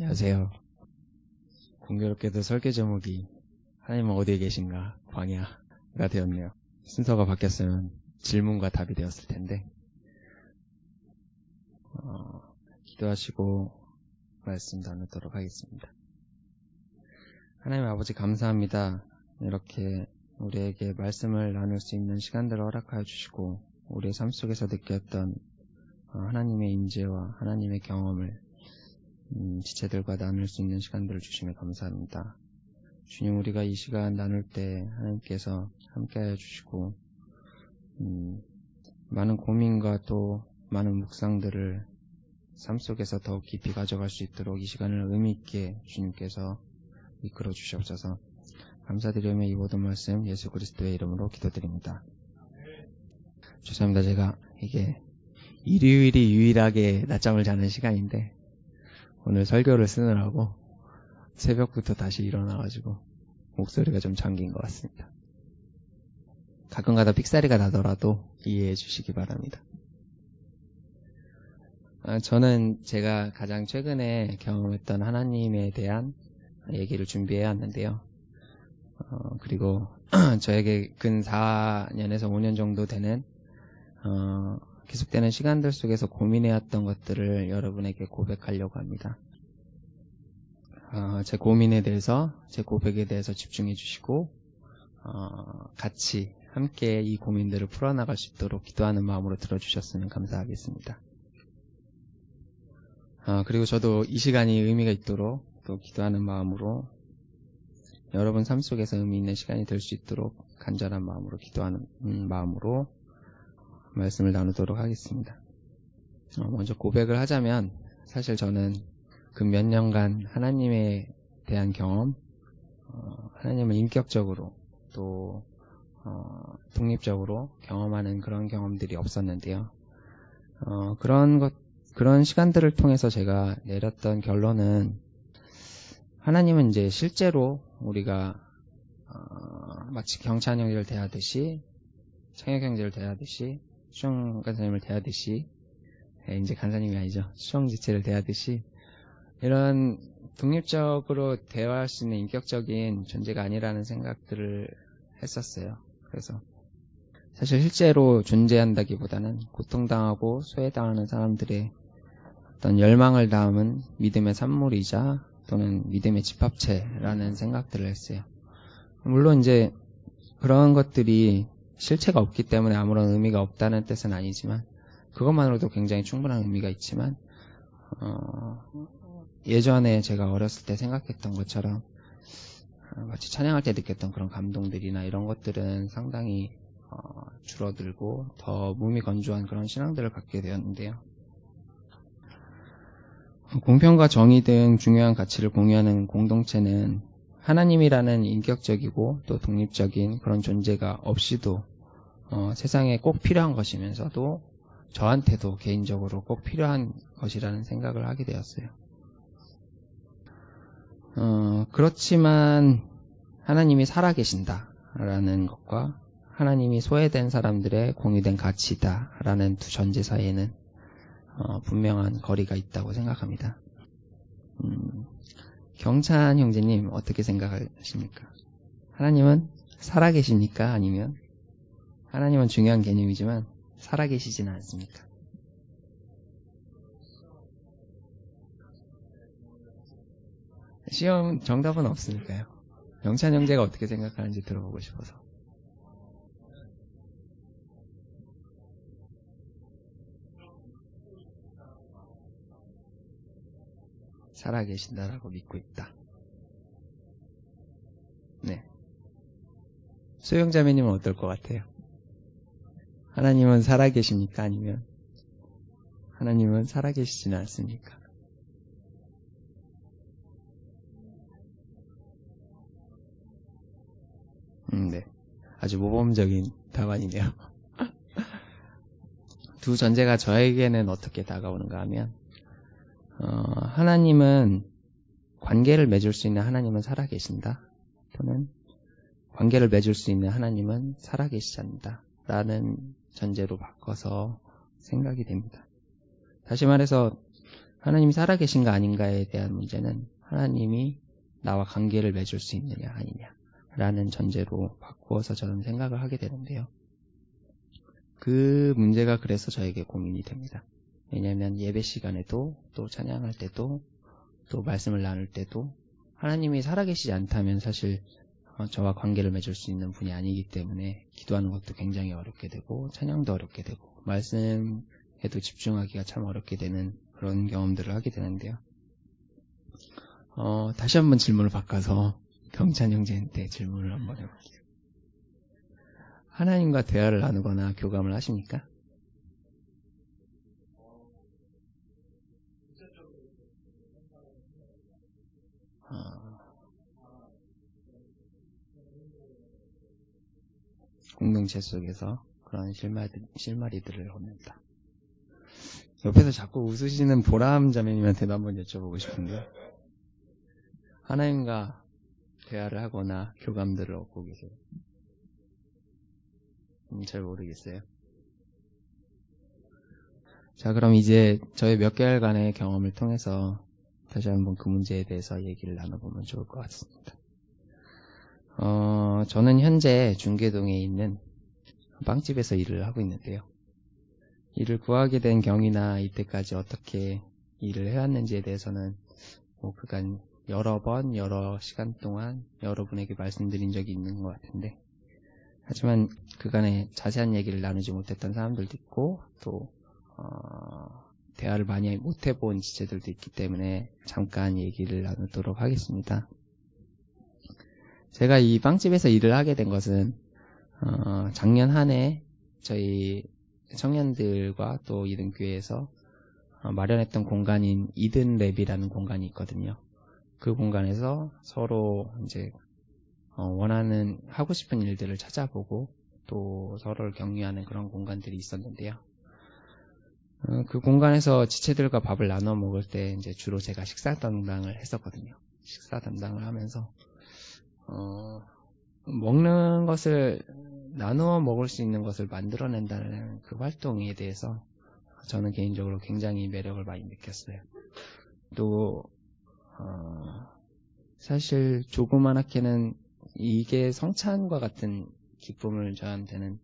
안녕하세요. 공교롭게도 설계 제목이 하나님은 어디에 계신가 광야가 되었네요. 순서가 바뀌었으면 질문과 답이 되었을 텐데 어, 기도하시고 말씀 나누도록 하겠습니다. 하나님 아버지 감사합니다. 이렇게 우리에게 말씀을 나눌 수 있는 시간들을 허락하여 주시고 우리의 삶 속에서 느꼈던 어, 하나님의 임재와 하나님의 경험을 음, 지체들과 나눌 수 있는 시간들을 주시며 감사합니다. 주님 우리가 이 시간 나눌 때 하나님께서 함께하여 주시고 음, 많은 고민과 또 많은 묵상들을 삶 속에서 더욱 깊이 가져갈 수 있도록 이 시간을 의미 있게 주님께서 이끌어 주시옵소서. 감사드리며 이 모든 말씀 예수 그리스도의 이름으로 기도드립니다. 죄송합니다. 제가 이게 일요일이 유일하게 낮잠을 자는 시간인데 오늘 설교를 쓰느라고 새벽부터 다시 일어나가지고 목소리가 좀 잠긴 것 같습니다. 가끔가다 삑사리가 나더라도 이해해 주시기 바랍니다. 아, 저는 제가 가장 최근에 경험했던 하나님에 대한 얘기를 준비해 왔는데요. 어, 그리고 저에게 근 4년에서 5년 정도 되는 어, 계속되는 시간들 속에서 고민해왔던 것들을 여러분에게 고백하려고 합니다. 어, 제 고민에 대해서, 제 고백에 대해서 집중해 주시고, 어, 같이 함께 이 고민들을 풀어나갈 수 있도록 기도하는 마음으로 들어주셨으면 감사하겠습니다. 어, 그리고 저도 이 시간이 의미가 있도록 또 기도하는 마음으로 여러분 삶 속에서 의미 있는 시간이 될 수 있도록 간절한 마음으로 기도하는 음, 마음으로 말씀을 나누도록 하겠습니다. 어, 먼저 고백을 하자면 사실 저는 그 몇 년간 하나님에 대한 경험, 어, 하나님을 인격적으로 또 어, 독립적으로 경험하는 그런 경험들이 없었는데요. 그런 것 그런 시간들을 통해서 제가 내렸던 결론은 하나님은 이제 실제로 우리가 마치 경찬 형제를 대하듯이 청약 형제를 대하듯이 수정 간사님을 대하듯이 예, 이제 간사님이 아니죠. 수정 지체를 대하듯이 이런 독립적으로 대화할 수 있는 인격적인 존재가 아니라는 생각들을 했었어요. 그래서 사실 실제로 존재한다기보다는 고통당하고 소외당하는 사람들의 어떤 열망을 담은 믿음의 산물이자 또는 믿음의 집합체라는 생각들을 했어요. 물론 이제 그런 것들이 실체가 없기 때문에 아무런 의미가 없다는 뜻은 아니지만 그것만으로도 굉장히 충분한 의미가 있지만 어, 예전에 제가 어렸을 때 생각했던 것처럼 어, 마치 찬양할 때 느꼈던 그런 감동들이나 이런 것들은 상당히 어, 줄어들고 더 몸이 건조한 그런 신앙들을 갖게 되었는데요. 공평과 정의 등 중요한 가치를 공유하는 공동체는 하나님이라는 인격적이고 또 독립적인 그런 존재가 없이도 어, 세상에 꼭 필요한 것이면서도 저한테도 개인적으로 꼭 필요한 것이라는 생각을 하게 되었어요. 어, 그렇지만 하나님이 살아계신다라는 것과 하나님이 소외된 사람들의 공유된 가치다라는 두 전제 사이에는 어, 분명한 거리가 있다고 생각합니다. 음, 경찬 형제님 어떻게 생각하십니까? 하나님은 살아계십니까? 아니면 하나님은 중요한 개념이지만 살아계시지는 않습니까? 시험 정답은 없으니까요. 영찬 형제가 어떻게 생각하는지 들어보고 싶어서. 살아계신다라고 믿고 있다. 네. 소영자매님은 어떨 것 같아요? 하나님은 살아계십니까? 아니면 하나님은 살아계시지는 않습니까? 음, 네. 아주 모범적인 답안이네요. 두 전제가 저에게는 어떻게 다가오는가 하면, 어, 하나님은 관계를 맺을 수 있는 하나님은 살아계신다. 또는 관계를 맺을 수 있는 하나님은 살아계시지 않는다. 라는 전제로 바꿔서 생각이 됩니다. 다시 말해서 하나님이 살아계신가 아닌가에 대한 문제는 하나님이 나와 관계를 맺을 수 있느냐 아니냐라는 전제로 바꾸어서 저는 생각을 하게 되는데요. 그 문제가 그래서 저에게 고민이 됩니다. 왜냐하면 예배 시간에도 또 찬양할 때도 또 말씀을 나눌 때도 하나님이 살아계시지 않다면 사실 어, 저와 관계를 맺을 수 있는 분이 아니기 때문에 기도하는 것도 굉장히 어렵게 되고 찬양도 어렵게 되고 말씀에도 집중하기가 참 어렵게 되는 그런 경험들을 하게 되는데요. 어, 다시 한번 질문을 바꿔서 경찬 형제한테 질문을 한번 해볼게요. 하나님과 대화를 나누거나 교감을 하십니까? 어, 공동체 속에서 그런 실마리, 실마리들을 얻는다. 옆에서 자꾸 웃으시는 보람 자매님한테도 한번 여쭤보고 싶은데 하나님과 대화를 하거나 교감들을 얻고 계세요. 음, 잘 모르겠어요. 자, 그럼 이제 저의 몇 개월간의 경험을 통해서 다시 한번 그 문제에 대해서 얘기를 나눠보면 좋을 것 같습니다. 어, 저는 현재 중계동에 있는 빵집에서 일을 하고 있는데요. 일을 구하게 된 경위나 이때까지 어떻게 일을 해왔는지에 대해서는 뭐 그간 여러 번, 여러 시간 동안 여러분에게 말씀드린 적이 있는 것 같은데 하지만 그간에 자세한 얘기를 나누지 못했던 사람들도 있고 또 어, 대화를 많이 못 해본 지체들도 있기 때문에 잠깐 얘기를 나누도록 하겠습니다. 제가 이 빵집에서 일을 하게 된 것은 어, 작년 한 해 저희 청년들과 또 이든교회에서 어, 마련했던 공간인 이든랩이라는 공간이 있거든요. 그 공간에서 서로 이제 어, 원하는 하고 싶은 일들을 찾아보고 또 서로를 격려하는 그런 공간들이 있었는데요. 어, 그 공간에서 지체들과 밥을 나눠 먹을 때 이제 주로 제가 식사 담당을 했었거든요. 식사 담당을 하면서 어, 먹는 것을 나누어 먹을 수 있는 것을 만들어낸다는 그 활동에 대해서 저는 개인적으로 굉장히 매력을 많이 느꼈어요. 또 어, 사실 조그만하게는 이게 성찬과 같은 기쁨을 저한테는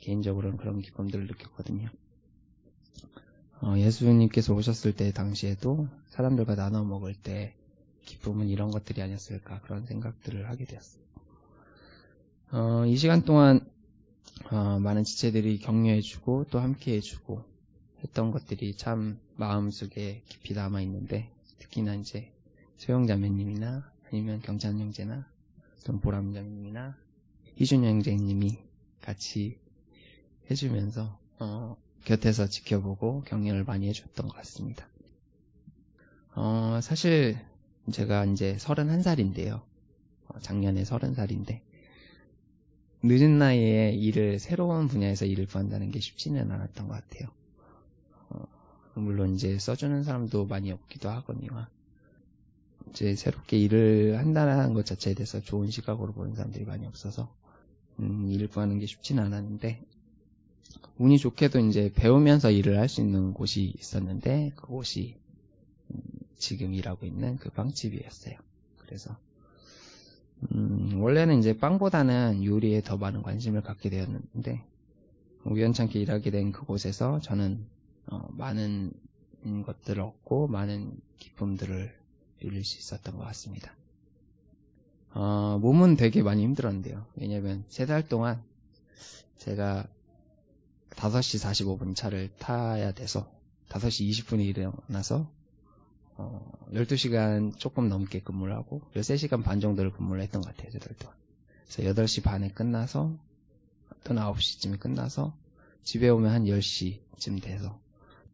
개인적으로는 그런 기쁨들을 느꼈거든요. 어, 예수님께서 오셨을 때 당시에도 사람들과 나눠 먹을 때 기쁨은 이런 것들이 아니었을까 그런 생각들을 하게 되었어요. 어, 이 시간 동안 어, 많은 지체들이 격려해주고 또 함께해주고 했던 것들이 참 마음속에 깊이 남아 있는데 특히나 이제 소영 자매님이나 아니면 경찬 형제나 또 보람 자매님이나 희준 형제님이 같이 해주면서 어, 곁에서 지켜보고 격려를 많이 해줬던 것 같습니다. 어, 사실 제가 이제 31살인데요. 어, 작년에 30살인데 늦은 나이에 일을 새로운 분야에서 일을 구한다는 게 쉽지는 않았던 것 같아요. 어, 물론 이제 써주는 사람도 많이 없기도 하거니와 이제 새롭게 일을 한다는 것 자체에 대해서 좋은 시각으로 보는 사람들이 많이 없어서 음, 일을 구하는 게 쉽지는 않았는데 운이 좋게도 이제 배우면서 일을 할 수 있는 곳이 있었는데 그곳이 음, 지금 일하고 있는 그 빵집이었어요. 그래서 음, 원래는 이제 빵보다는 요리에 더 많은 관심을 갖게 되었는데 우연찮게 일하게 된 그곳에서 저는 어, 많은 것들을 얻고 많은 기쁨들을 누릴 수 있었던 것 같습니다. 어, 몸은 되게 많이 힘들었는데요. 왜냐면 세 달 동안 제가 5시 45분 차를 타야 돼서 5시 20분에 일어나서 어, 12시간 조금 넘게 근무를 하고 13시간 반 정도를 근무를 했던 것 같아요. 저달 동안. 그래서 8시 반에 끝나서 또는 9시쯤에 끝나서 집에 오면 한 10시쯤 돼서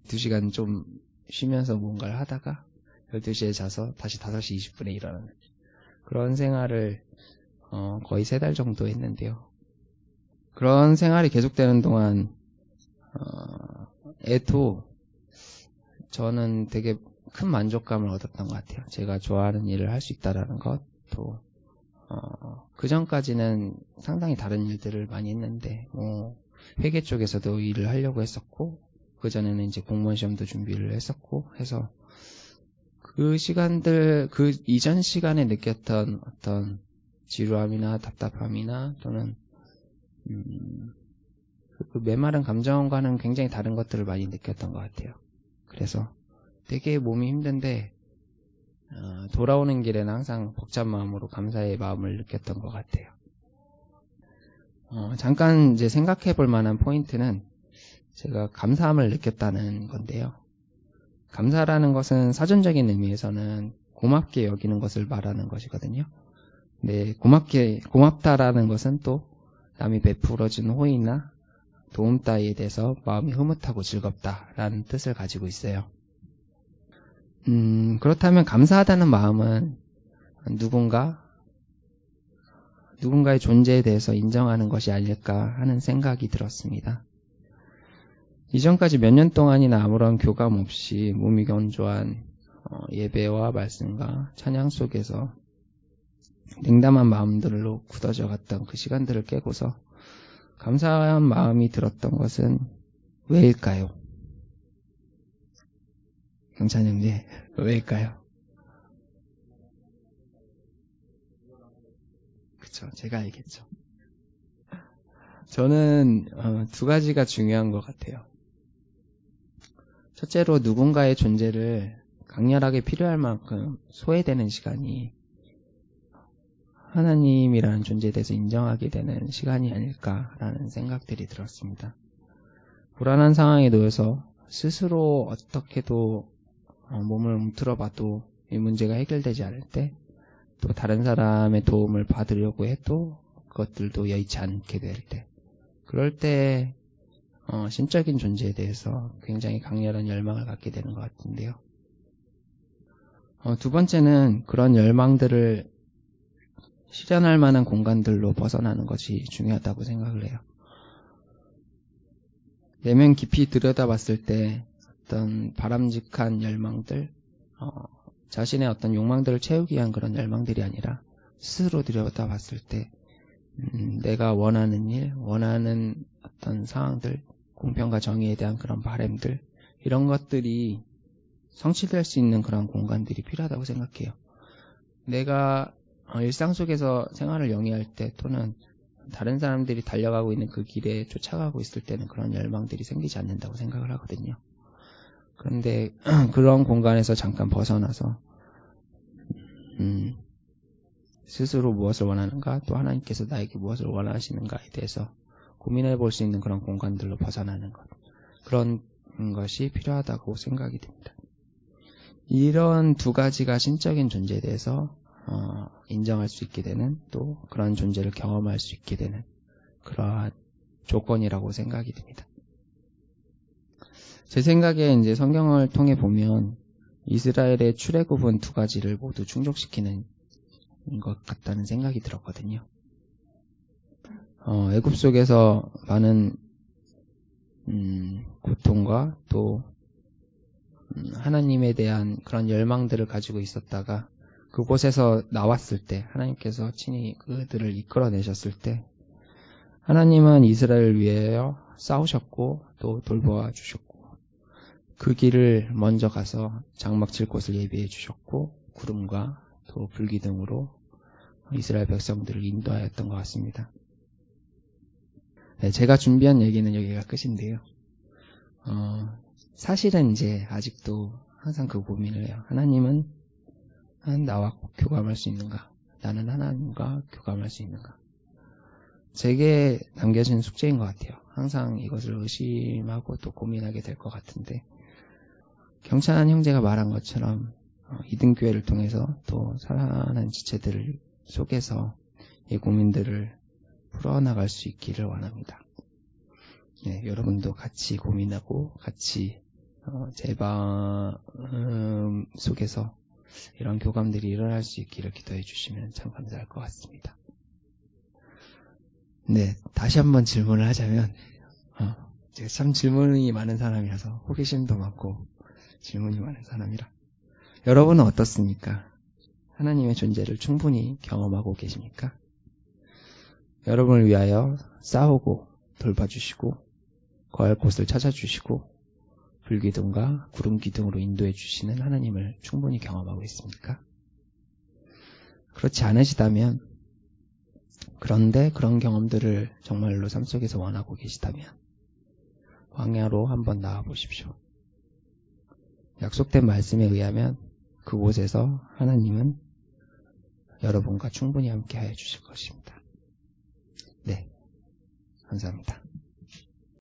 2시간 좀 쉬면서 뭔가를 하다가 12시에 자서 다시 5시 20분에 일어나는 그런 생활을 어, 거의 3달 정도 했는데요. 그런 생활이 계속되는 동안 어, 애도 저는 되게 큰 만족감을 얻었던 것 같아요. 제가 좋아하는 일을 할 수 있다라는 것, 또, 어, 그 전까지는 상당히 다른 일들을 많이 했는데, 뭐, 회계 쪽에서도 일을 하려고 했었고, 그 전에는 이제 공무원 시험도 준비를 했었고, 해서 그 시간들, 그 이전 시간에 느꼈던 어떤 지루함이나 답답함이나 또는, 음, 그 메마른 감정과는 굉장히 다른 것들을 많이 느꼈던 것 같아요. 그래서 되게 몸이 힘든데, 어, 돌아오는 길에는 항상 벅찬 마음으로 감사의 마음을 느꼈던 것 같아요. 어, 잠깐 이제 생각해 볼 만한 포인트는 제가 감사함을 느꼈다는 건데요. 감사라는 것은 사전적인 의미에서는 고맙게 여기는 것을 말하는 것이거든요. 네, 고맙게, 고맙다라는 것은 또 남이 베풀어준 호의나 도움 따위에 대해서 마음이 흐뭇하고 즐겁다라는 뜻을 가지고 있어요. 음, 그렇다면 감사하다는 마음은 누군가, 누군가의 존재에 대해서 인정하는 것이 아닐까 하는 생각이 들었습니다. 이전까지 몇 년 동안이나 아무런 교감 없이 건조한 어, 예배와 말씀과 찬양 속에서 냉담한 마음들로 굳어져 갔던 그 시간들을 깨고서 감사한 마음이 들었던 것은 왜일까요? 경찬 형님, 왜일까요? 그쵸, 제가 알겠죠. 저는 어, 두 가지가 중요한 것 같아요. 첫째로 누군가의 존재를 강렬하게 필요할 만큼 소외되는 시간이 하나님이라는 존재에 대해서 인정하게 되는 시간이 아닐까라는 생각들이 들었습니다. 불안한 상황에 놓여서 스스로 어떻게도 어, 몸을 움틀어 봐도 이 문제가 해결되지 않을 때 또 다른 사람의 도움을 받으려고 해도 그것들도 여의치 않게 될 때, 그럴 때 어, 신적인 존재에 대해서 굉장히 강렬한 열망을 갖게 되는 것 같은데요. 어, 두 번째는 그런 열망들을 실현할 만한 공간들로 벗어나는 것이 중요하다고 생각을 해요. 내면 깊이 들여다봤을 때 어떤 바람직한 열망들, 어, 자신의 어떤 욕망들을 채우기 위한 그런 열망들이 아니라 스스로 들여다봤을 때 음, 내가 원하는 일, 원하는 어떤 상황들, 공평과 정의에 대한 그런 바램들 이런 것들이 성취될 수 있는 그런 공간들이 필요하다고 생각해요. 내가 어, 일상 속에서 생활을 영위할 때 또는 다른 사람들이 달려가고 있는 그 길에 쫓아가고 있을 때는 그런 열망들이 생기지 않는다고 생각을 하거든요. 그런데 그런 공간에서 잠깐 벗어나서 음, 스스로 무엇을 원하는가 또 하나님께서 나에게 무엇을 원하시는가에 대해서 고민해 볼 수 있는 그런 공간들로 벗어나는 것 그런 것이 필요하다고 생각이 됩니다. 이런 두 가지가 신적인 존재에 대해서 어, 인정할 수 있게 되는 또 그런 존재를 경험할 수 있게 되는 그러한 조건이라고 생각이 됩니다. 제 생각에 이제 성경을 통해 보면 이스라엘의 출애굽은 두 가지를 모두 충족시키는 것 같다는 생각이 들었거든요. 어, 애굽 속에서 많은 음, 고통과 또 음, 하나님에 대한 그런 열망들을 가지고 있었다가 그곳에서 나왔을 때 하나님께서 친히 그들을 이끌어내셨을 때 하나님은 이스라엘을 위하여 싸우셨고 또 돌보아 주셨고 그 길을 먼저 가서 장막 칠 곳을 예비해 주셨고 구름과 또 불기 등으로 이스라엘 백성들을 인도하였던 것 같습니다. 네, 제가 준비한 얘기는 여기가 끝인데요. 어, 사실은 이제 아직도 항상 그 고민을 해요. 하나님은 나와 교감할 수 있는가? 나는 하나님과 교감할 수 있는가? 제게 남겨진 숙제인 것 같아요. 항상 이것을 의심하고 또 고민하게 될 것 같은데 경찬한 형제가 말한 것처럼 어, 이등교회를 통해서 또 살아난 지체들 속에서 이 고민들을 풀어나갈 수 있기를 원합니다. 네, 여러분도 같이 고민하고 같이 어, 제 마음 속에서 이런 교감들이 일어날 수 있기를 기도해 주시면 참 감사할 것 같습니다. 네, 다시 한번 질문을 하자면, 어, 제가 참 질문이 많은 사람이라서 호기심도 많고 질문이 많은 사람이라. 여러분은 어떻습니까? 하나님의 존재를 충분히 경험하고 계십니까? 여러분을 위하여 싸우고 돌봐주시고 거할 곳을 찾아주시고 불기둥과 구름기둥으로 인도해 주시는 하나님을 충분히 경험하고 있습니까? 그렇지 않으시다면, 그런데 그런 경험들을 정말로 삶 속에서 원하고 계시다면, 광야로 한번 나와 보십시오. 약속된 말씀에 의하면 그곳에서 하나님은 여러분과 충분히 함께 해 주실 것입니다. 네. 감사합니다.